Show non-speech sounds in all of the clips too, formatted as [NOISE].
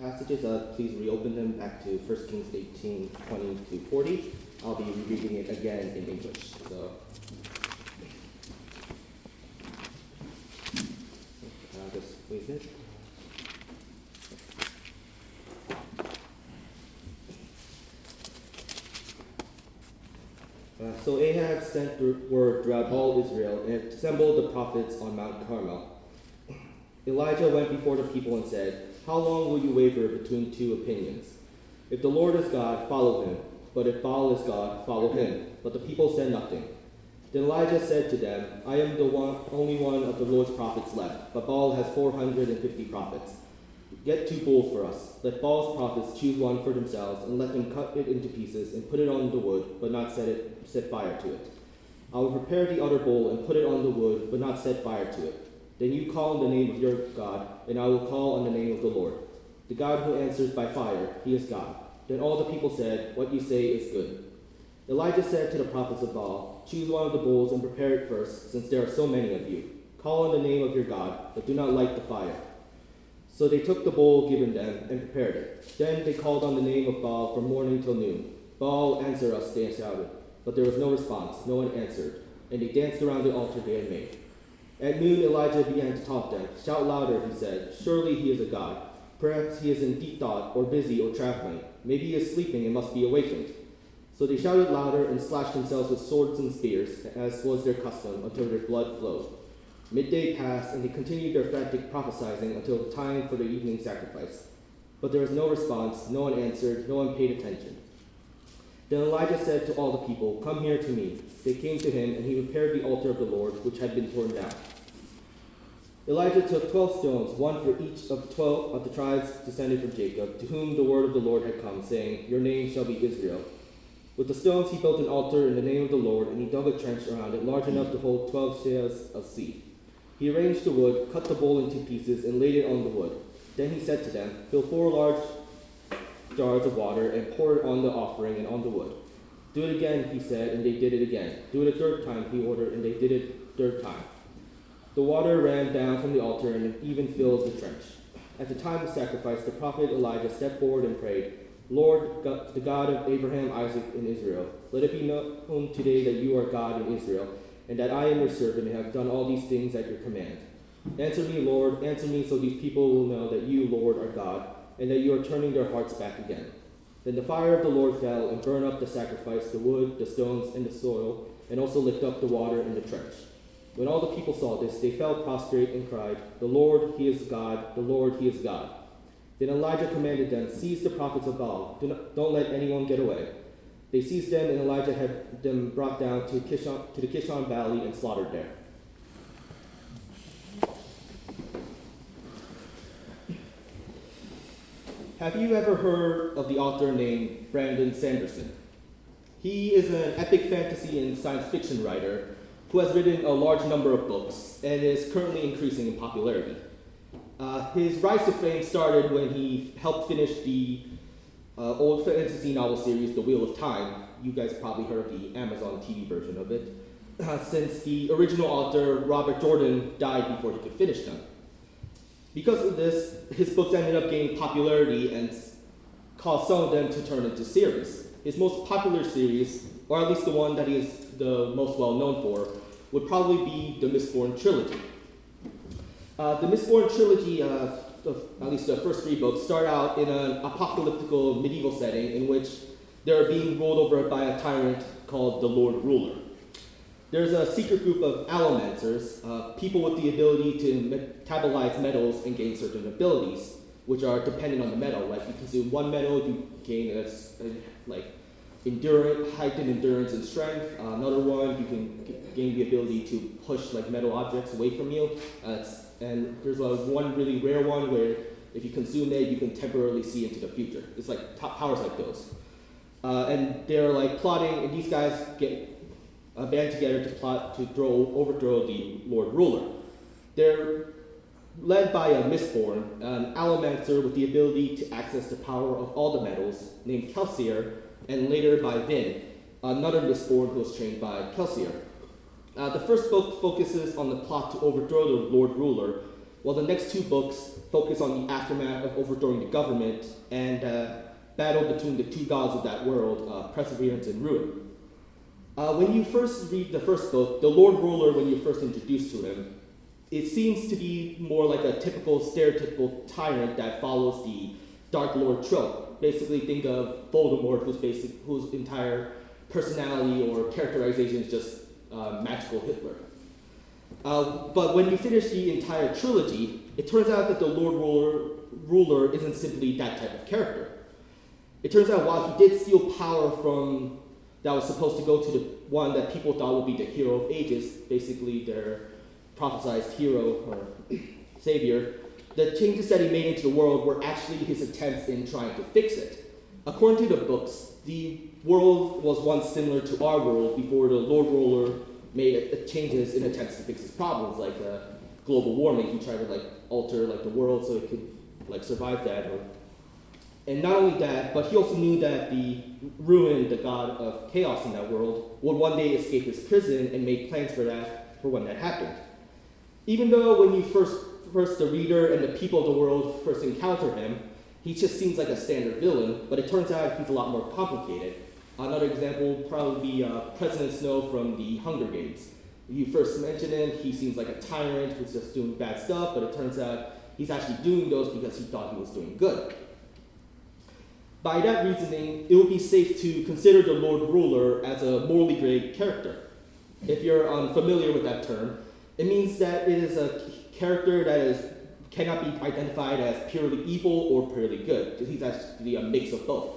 passages, uh, please reopen them back to 1 Kings 18, 20 to 40. I'll be reading it again in English. So, just. Uh, so Ahab sent word throughout all Israel and assembled the prophets on Mount Carmel. Elijah went before the people and said, How long will you waver between two opinions? If the Lord is God, follow him. But if Baal is God, follow him. But the people said nothing. Then Elijah said to them, I am the one, only one of the Lord's prophets left, but Baal has 450 prophets. Get two bulls for us. Let Baal's prophets choose one for themselves, and let them cut it into pieces and put it on the wood, but not set it set fire to it. I will prepare the other bull and put it on the wood, but not set fire to it. Then you call on the name of your God, and I will call on the name of the Lord. The God who answers by fire, he is God. Then all the people said, What you say is good. Elijah said to the prophets of Baal, Choose one of the bulls and prepare it first, since there are so many of you. Call on the name of your God, but do not light the fire. So they took the bowl given them and prepared it. Then they called on the name of Baal from morning till noon. Baal, answer us, they shouted. But there was no response, no one answered, and they danced around the altar they had made. At noon, Elijah began to taunt them. Shout louder, he said. Surely he is a god. Perhaps he is in deep thought, or busy, or traveling. Maybe he is sleeping and must be awakened. So they shouted louder and slashed themselves with swords and spears, as was their custom, until their blood flowed. Midday passed, and they continued their frantic prophesying until the time for the evening sacrifice. But there was no response, no one answered, no one paid attention. Then Elijah said to all the people, Come here to me. They came to him, and he repaired the altar of the Lord, which had been torn down. Elijah took twelve stones, one for each of twelve of the tribes descended from Jacob, to whom the word of the Lord had come, saying, Your name shall be Israel. With the stones he built an altar in the name of the Lord, and he dug a trench around it large enough to hold twelve seahs of seed. He arranged the wood, cut the bowl into pieces, and laid it on the wood. Then he said to them, Fill four large jars of water and pour it on the offering and on the wood. Do it again, he said, and they did it again. Do it a third time, he ordered, and they did it third time. The water ran down from the altar and even filled the trench. At the time of sacrifice, the prophet Elijah stepped forward and prayed, Lord, God, the God of Abraham, Isaac, and Israel, let it be known today that you are God in Israel, and that I am your servant and have done all these things at your command. Answer me, Lord, answer me so these people will know that you, Lord, are God, and that you are turning their hearts back again. Then the fire of the Lord fell and burned up the sacrifice, the wood, the stones, and the soil, and also licked up the water in the trench. When all the people saw this, they fell prostrate and cried, The Lord, He is God, the Lord, He is God. Then Elijah commanded them, Seize the prophets of Baal, Do not, don't let anyone get away. They seized them, and Elijah had them brought down to, Kishon, to the Kishon Valley and slaughtered there. Have you ever heard of the author named Brandon Sanderson? He is an epic fantasy and science fiction writer who has written a large number of books and is currently increasing in popularity. Uh, his rise to fame started when he helped finish the uh, old fantasy novel series, The Wheel of Time. You guys probably heard of the Amazon TV version of it, uh, since the original author, Robert Jordan, died before he could finish them. Because of this, his books ended up gaining popularity and caused some of them to turn into series. His most popular series, or at least the one that he is the most well known for, would probably be the Mistborn trilogy. Uh, the Mistborn trilogy, uh, of, at least the first three books, start out in an apocalyptic medieval setting in which they're being ruled over by a tyrant called the Lord Ruler. There's a secret group of allomancers, uh, people with the ability to metabolize metals and gain certain abilities, which are dependent on the metal. Like you consume one metal, you gain a, like endurance, heightened endurance and strength. Uh, another one, you can gain the ability to push like metal objects away from you. Uh, and there's one really rare one where if you consume it, you can temporarily see into the future. It's like powers like those. Uh, and they're like plotting, and these guys get uh, band together to plot to throw, overthrow the Lord Ruler. They're led by a Mistborn, an allomancer with the ability to access the power of all the metals, named Kelsier, and later by Vin, another Mistborn who was trained by Kelsier. Uh, the first book focuses on the plot to overthrow the Lord Ruler, while the next two books focus on the aftermath of overthrowing the government and uh, battle between the two gods of that world, uh, perseverance and ruin. Uh, when you first read the first book, the Lord Ruler, when you're first introduced to him, it seems to be more like a typical stereotypical tyrant that follows the Dark Lord trope. Basically, think of Voldemort, whose basic, whose entire personality or characterization is just uh, magical Hitler. Uh, but when you finish the entire trilogy, it turns out that the Lord Ruler, Ruler isn't simply that type of character. It turns out while he did steal power from that was supposed to go to the one that people thought would be the hero of ages, basically their prophesized hero or savior, the changes that he made into the world were actually his attempts in trying to fix it. According to the books, the world was once similar to our world before the Lord Ruler made changes in attempts to fix his problems, like uh, global warming. He tried to like alter like the world so it could like survive that. Or, and not only that, but he also knew that the ruin, the god of chaos in that world, would one day escape his prison and made plans for that for when that happened. Even though when you first first the reader and the people of the world first encounter him, he just seems like a standard villain, but it turns out he's a lot more complicated. Another example would probably be uh, President Snow from the Hunger Games. You first mention him, he seems like a tyrant who's just doing bad stuff, but it turns out he's actually doing those because he thought he was doing good. By that reasoning, it would be safe to consider the Lord Ruler as a morally gray character. If you're unfamiliar with that term, it means that it is a character that is cannot be identified as purely evil or purely good. He's actually a mix of both.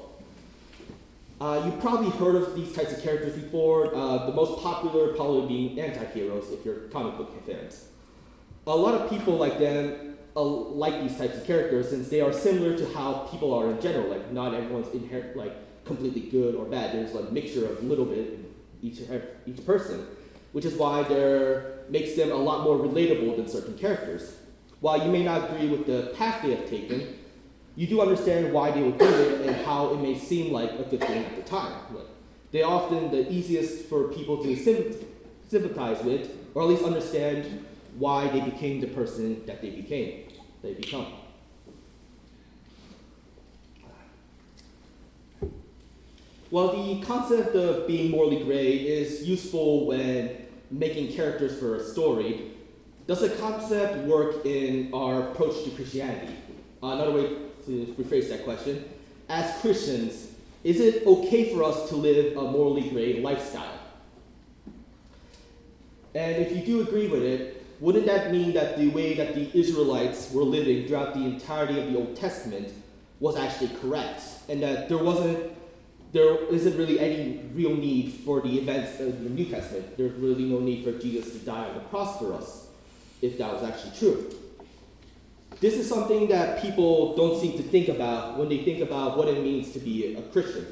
Uh, you've probably heard of these types of characters before, uh, the most popular probably being anti-heroes if you're comic book fans. A lot of people like them uh, like these types of characters since they are similar to how people are in general. Like not everyone's inherent like completely good or bad. There's like a mixture of little bit in each each person, which is why there makes them a lot more relatable than certain characters. While you may not agree with the path they have taken, you do understand why they would do it and how it may seem like a good thing at the time. Like, they're often the easiest for people to sympathize with, or at least understand why they became the person that they became, they become. While the concept of being morally gray is useful when making characters for a story, does the concept work in our approach to Christianity? Uh, another way to rephrase that question. As Christians, is it okay for us to live a morally gray lifestyle? And if you do agree with it, wouldn't that mean that the way that the Israelites were living throughout the entirety of the Old Testament was actually correct? And that there wasn't, there isn't really any real need for the events of the New Testament. There's really no need for Jesus to die on the cross for us, if that was actually true. This is something that people don't seem to think about when they think about what it means to be a Christian.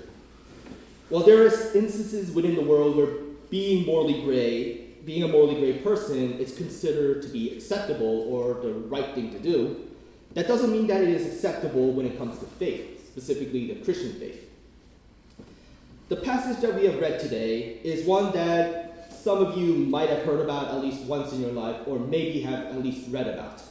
While there are instances within the world where being morally gray, being a morally gray person is considered to be acceptable or the right thing to do, that doesn't mean that it is acceptable when it comes to faith, specifically the Christian faith. The passage that we have read today is one that some of you might have heard about at least once in your life, or maybe have at least read about.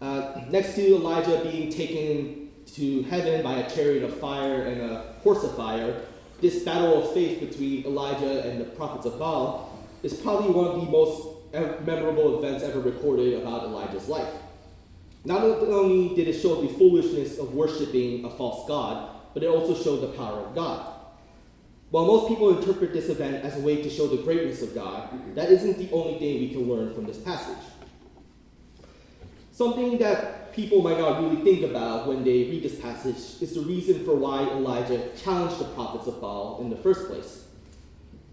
Uh, next to Elijah being taken to heaven by a chariot of fire and a horse of fire, this battle of faith between Elijah and the prophets of Baal is probably one of the most memorable events ever recorded about Elijah's life. Not only did it show the foolishness of worshiping a false god, but it also showed the power of God. While most people interpret this event as a way to show the greatness of God, that isn't the only thing we can learn from this passage. Something that people might not really think about when they read this passage is the reason for why Elijah challenged the prophets of Baal in the first place.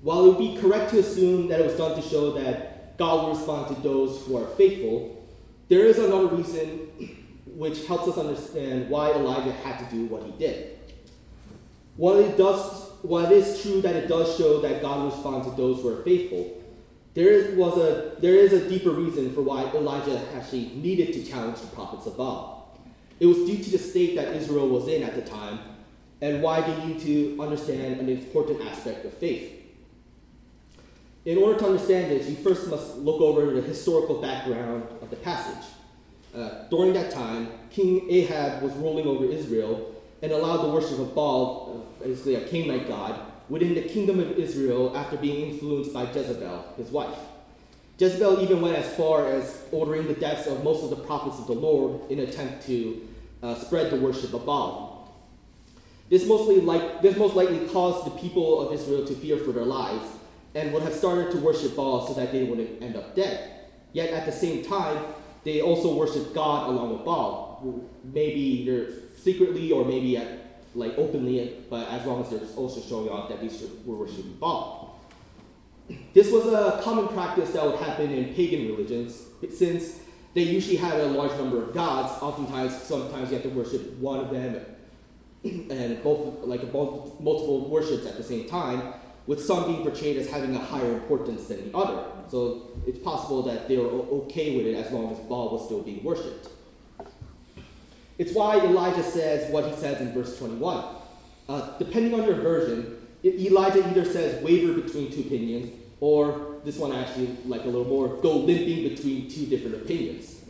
While it would be correct to assume that it was done to show that God will respond to those who are faithful, there is another reason which helps us understand why Elijah had to do what he did. While it does, while it is true that it does show that God responds to those who are faithful, there is, was a, there is a deeper reason for why Elijah actually needed to challenge the prophets of Baal. It was due to the state that Israel was in at the time and why they need to understand an important aspect of faith. In order to understand this, you first must look over the historical background of the passage. Uh, during that time, King Ahab was ruling over Israel and allowed the worship of Baal, uh, basically a Canaanite god, within the kingdom of Israel after being influenced by Jezebel, his wife. Jezebel even went as far as ordering the deaths of most of the prophets of the Lord in an attempt to uh, spread the worship of Baal. This, mostly like, this most likely caused the people of Israel to fear for their lives and would have started to worship Baal so that they wouldn't end up dead. Yet at the same time, they also worship God along with Baal. Maybe they're secretly or maybe at, like openly, but as long as they're also showing off that they were worshiping Baal. This was a common practice that would happen in pagan religions, since they usually had a large number of gods. Oftentimes, sometimes you have to worship one of them, and both like both, multiple worships at the same time with some being portrayed as having a higher importance than the other. So it's possible that they were okay with it as long as Baal was still being worshipped. It's why Elijah says what he says in verse 21. Uh, depending on your version, Elijah either says waver between two opinions, or this one actually, like a little more, go limping between two different opinions.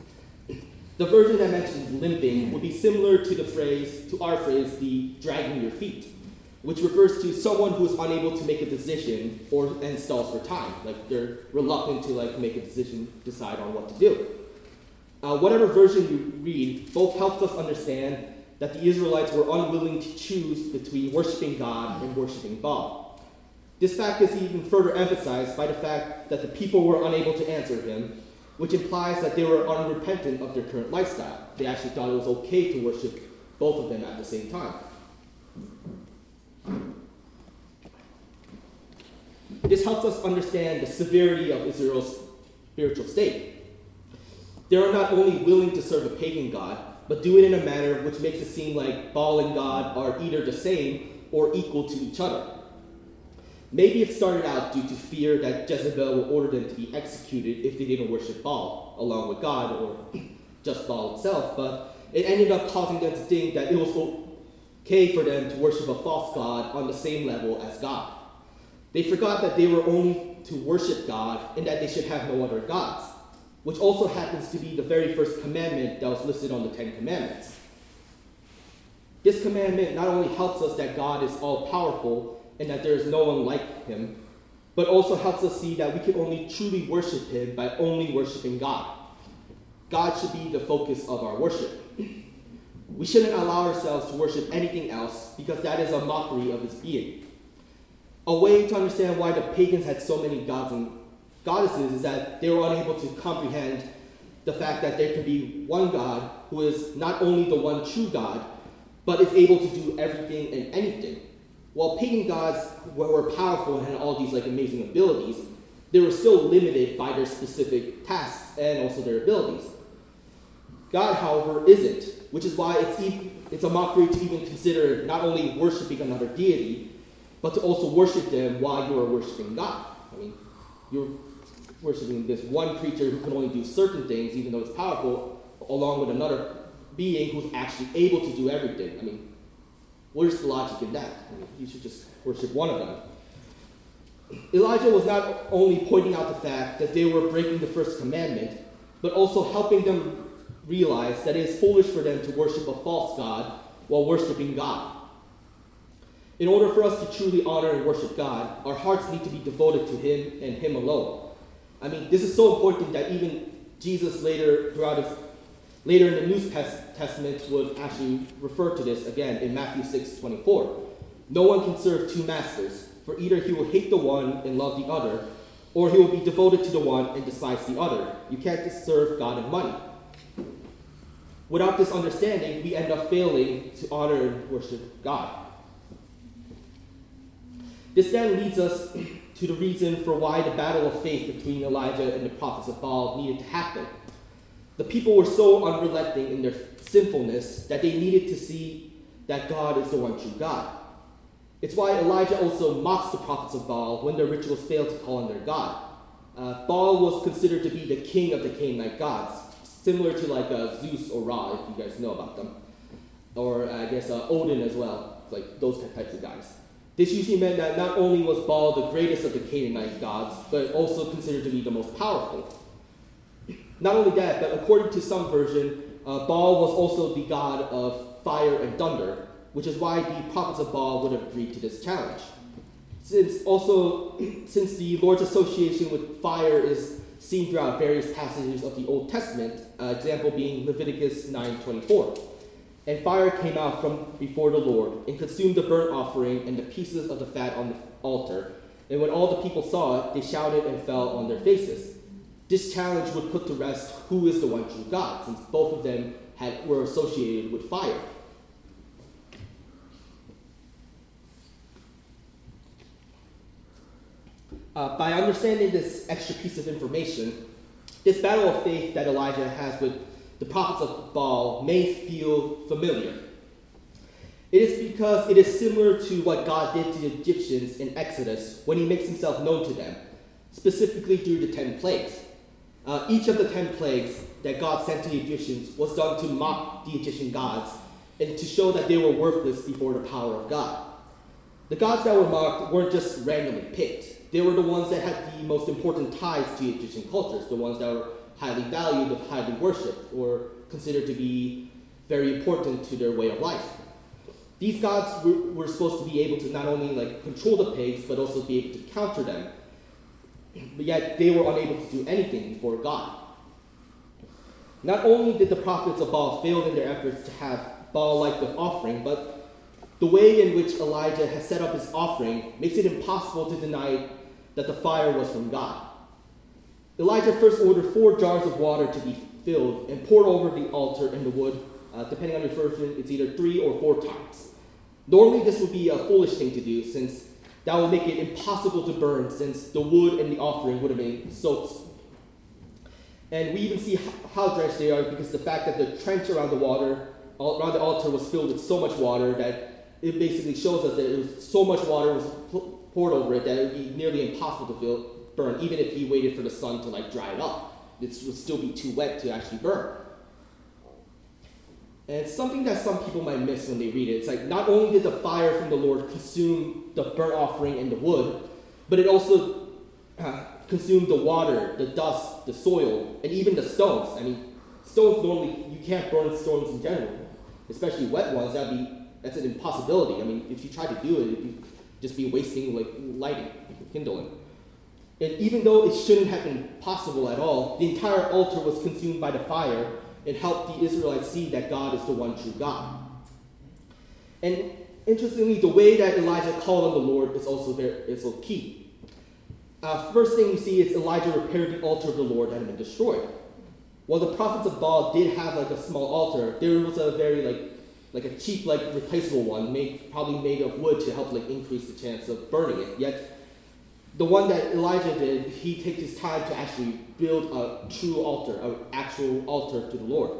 The version that mentions limping would be similar to the phrase, to our phrase, the dragging your feet which refers to someone who is unable to make a decision or and stalls for time. Like they're reluctant to like make a decision, decide on what to do. Uh, whatever version you read, both helps us understand that the Israelites were unwilling to choose between worshiping God and worshiping Baal. This fact is even further emphasized by the fact that the people were unable to answer him, which implies that they were unrepentant of their current lifestyle. They actually thought it was okay to worship both of them at the same time. This helps us understand the severity of Israel's spiritual state. They are not only willing to serve a pagan god, but do it in a manner which makes it seem like Baal and God are either the same or equal to each other. Maybe it started out due to fear that Jezebel would order them to be executed if they didn't worship Baal along with God or [CLEARS THROAT] just Baal itself, but it ended up causing them to think that it was okay for them to worship a false god on the same level as God. They forgot that they were only to worship God and that they should have no other gods, which also happens to be the very first commandment that was listed on the Ten Commandments. This commandment not only helps us that God is all powerful and that there is no one like him, but also helps us see that we can only truly worship him by only worshiping God. God should be the focus of our worship. We shouldn't allow ourselves to worship anything else because that is a mockery of his being. A way to understand why the pagans had so many gods and goddesses is that they were unable to comprehend the fact that there can be one God who is not only the one true God, but is able to do everything and anything. While pagan gods were powerful and had all these like amazing abilities, they were still limited by their specific tasks and also their abilities. God, however, isn't, which is why it's, even, it's a mockery to even consider not only worshiping another deity, but to also worship them while you are worshiping God. I mean, you're worshiping this one creature who can only do certain things, even though it's powerful, along with another being who's actually able to do everything. I mean, where's the logic in that? I mean, you should just worship one of them. Elijah was not only pointing out the fact that they were breaking the first commandment, but also helping them realize that it is foolish for them to worship a false God while worshiping God. In order for us to truly honor and worship God, our hearts need to be devoted to Him and Him alone. I mean, this is so important that even Jesus later, throughout his, later in the New Testament, would actually refer to this again in Matthew 6 24. No one can serve two masters, for either he will hate the one and love the other, or he will be devoted to the one and despise the other. You can't serve God and money. Without this understanding, we end up failing to honor and worship God. This then leads us to the reason for why the battle of faith between Elijah and the prophets of Baal needed to happen. The people were so unrelenting in their sinfulness that they needed to see that God is the one true God. It's why Elijah also mocks the prophets of Baal when their rituals fail to call on their God. Uh, Baal was considered to be the king of the Canaanite gods, similar to like uh, Zeus or Ra, if you guys know about them, or I guess uh, Odin as well, like those types of guys. This usually meant that not only was Baal the greatest of the Canaanite gods, but also considered to be the most powerful. Not only that, but according to some version, uh, Baal was also the god of fire and thunder, which is why the prophets of Baal would have agreed to this challenge. Since also, [CLEARS THROAT] since the Lord's association with fire is seen throughout various passages of the Old Testament, uh, example being Leviticus 9:24. And fire came out from before the Lord and consumed the burnt offering and the pieces of the fat on the altar. And when all the people saw it, they shouted and fell on their faces. This challenge would put to rest who is the one true God, since both of them had, were associated with fire. Uh, by understanding this extra piece of information, this battle of faith that Elijah has with the prophets of Baal may feel familiar. It is because it is similar to what God did to the Egyptians in Exodus when he makes himself known to them, specifically through the ten plagues. Uh, each of the ten plagues that God sent to the Egyptians was done to mock the Egyptian gods and to show that they were worthless before the power of God. The gods that were mocked weren't just randomly picked. They were the ones that had the most important ties to Egyptian cultures, the ones that were highly valued, highly worshipped, or considered to be very important to their way of life. These gods were, were supposed to be able to not only like control the pigs, but also be able to counter them. But yet they were unable to do anything before God. Not only did the prophets of Baal fail in their efforts to have Baal like the offering, but the way in which Elijah has set up his offering makes it impossible to deny that the fire was from God. Elijah first ordered four jars of water to be filled and poured over the altar and the wood. Uh, depending on your version, it's either three or four times. Normally, this would be a foolish thing to do since that would make it impossible to burn since the wood and the offering would have been soaked. And we even see how drenched they are because the fact that the trench around the water, around the altar, was filled with so much water that it basically shows us that it was so much water was over it that it would be nearly impossible to fill, burn, even if he waited for the sun to like dry it up. It would still be too wet to actually burn. And it's something that some people might miss when they read it. It's like not only did the fire from the Lord consume the burnt offering and the wood, but it also uh, consumed the water, the dust, the soil, and even the stones. I mean, stones normally you can't burn stones in general, especially wet ones. That'd be that's an impossibility. I mean, if you try to do it, it'd just be wasting like lighting, kindling. And even though it shouldn't have been possible at all, the entire altar was consumed by the fire and helped the Israelites see that God is the one true God. And interestingly, the way that Elijah called on the Lord is also very is also key. Uh, first thing we see is Elijah repaired the altar of the Lord that had been destroyed. While the prophets of Baal did have like a small altar, there was a very like like a cheap like replaceable one, made probably made of wood to help like increase the chance of burning it. Yet the one that Elijah did, he takes his time to actually build a true altar, an actual altar to the Lord.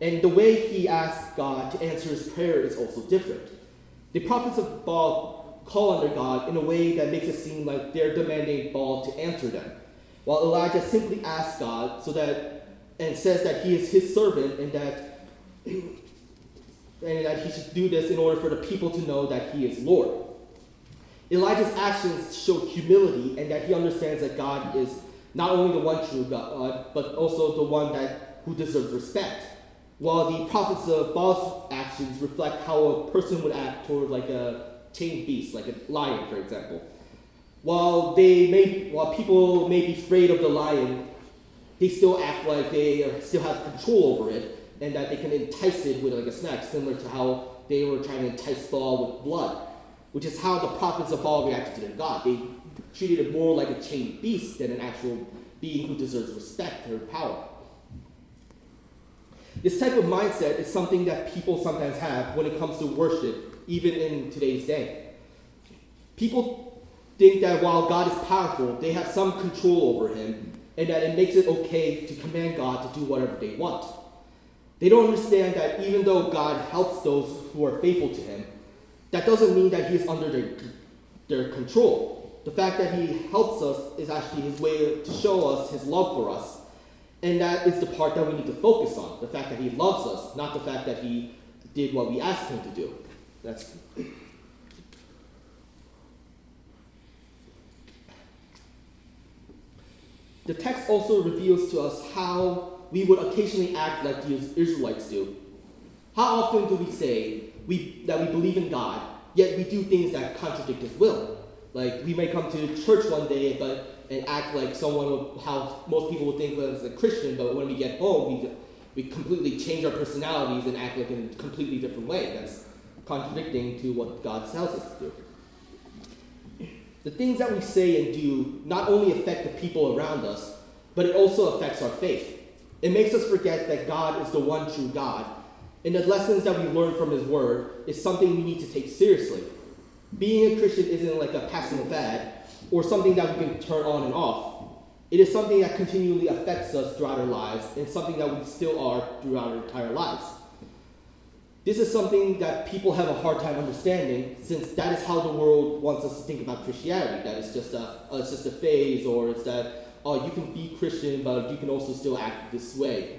And the way he asks God to answer his prayer is also different. The prophets of Baal call their God in a way that makes it seem like they're demanding Baal to answer them, while Elijah simply asks God so that and says that he is his servant and that and that he should do this in order for the people to know that he is Lord. Elijah's actions show humility and that he understands that God is not only the one true God, but also the one that who deserves respect. While the prophets of Baal's actions reflect how a person would act toward like a chained beast, like a lion, for example. While they may, while people may be afraid of the lion, they still act like they still have control over it and that they can entice it with like a snack, similar to how they were trying to entice Baal with blood which is how the prophets of Baal reacted to their God. They treated it more like a chained beast than an actual being who deserves respect or power. This type of mindset is something that people sometimes have when it comes to worship, even in today's day. People think that while God is powerful, they have some control over him, and that it makes it okay to command God to do whatever they want. They don't understand that even though God helps those who are faithful to him, that doesn't mean that he's under their, their control. The fact that he helps us is actually his way to show us his love for us. And that is the part that we need to focus on the fact that he loves us, not the fact that he did what we asked him to do. That's. The text also reveals to us how we would occasionally act like the Israelites do. How often do we say we, that we believe in God, yet we do things that contradict His will? Like we may come to church one day, but and act like someone how most people would think of us as a Christian, but when we get home, we we completely change our personalities and act like in a completely different way. That's contradicting to what God tells us to do. The things that we say and do not only affect the people around us, but it also affects our faith. It makes us forget that God is the one true God, and the lessons that we learn from His Word is something we need to take seriously. Being a Christian isn't like a passing fad or something that we can turn on and off. It is something that continually affects us throughout our lives and something that we still are throughout our entire lives. This is something that people have a hard time understanding since that is how the world wants us to think about Christianity. That it's just a, uh, it's just a phase or it's that, oh, you can be Christian, but you can also still act this way.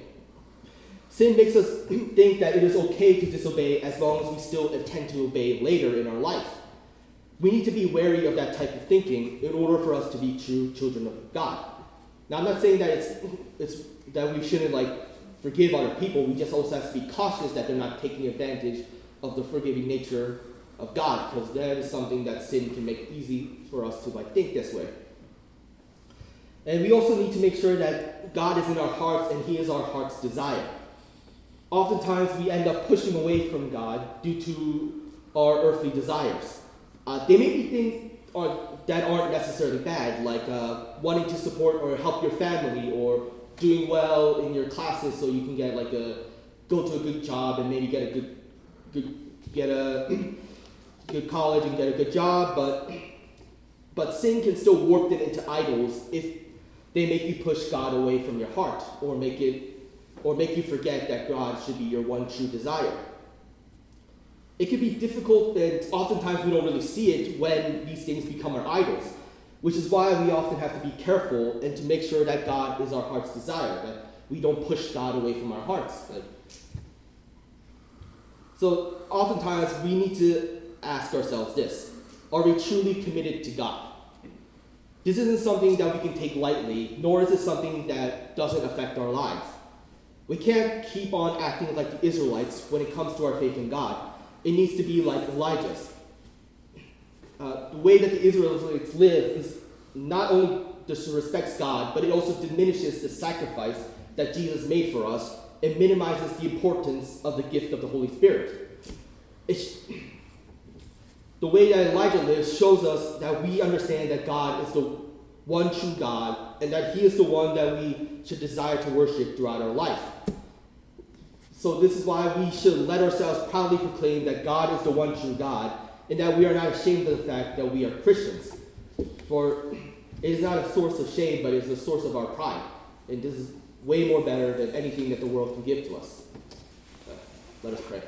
Sin makes us think that it is okay to disobey as long as we still intend to obey later in our life. We need to be wary of that type of thinking in order for us to be true children of God. Now, I'm not saying that it's, it's that we shouldn't like forgive other people. We just also have to be cautious that they're not taking advantage of the forgiving nature of God, because that is something that sin can make easy for us to like think this way. And we also need to make sure that God is in our hearts and He is our heart's desire. Oftentimes, we end up pushing away from God due to our earthly desires. Uh, they may be things are, that aren't necessarily bad, like uh, wanting to support or help your family, or doing well in your classes so you can get like a go to a good job and maybe get a good, good get a [CLEARS THROAT] good college and get a good job. But but sin can still warp them into idols if they make you push God away from your heart, or make it or make you forget that God should be your one true desire. It can be difficult, and oftentimes we don't really see it when these things become our idols, which is why we often have to be careful and to make sure that God is our heart's desire, that we don't push God away from our hearts. so, oftentimes we need to ask ourselves this Are we truly committed to God? This isn't something that we can take lightly, nor is it something that doesn't affect our lives. We can't keep on acting like the Israelites when it comes to our faith in God it needs to be like Elijah's. Uh, the way that the Israelites live is not only just respects God, but it also diminishes the sacrifice that Jesus made for us and minimizes the importance of the gift of the Holy Spirit. It's, the way that Elijah lives shows us that we understand that God is the one true God and that He is the one that we should desire to worship throughout our life. So this is why we should let ourselves proudly proclaim that God is the one true God, and that we are not ashamed of the fact that we are Christians. For it is not a source of shame, but it is a source of our pride. And this is way more better than anything that the world can give to us. let us pray.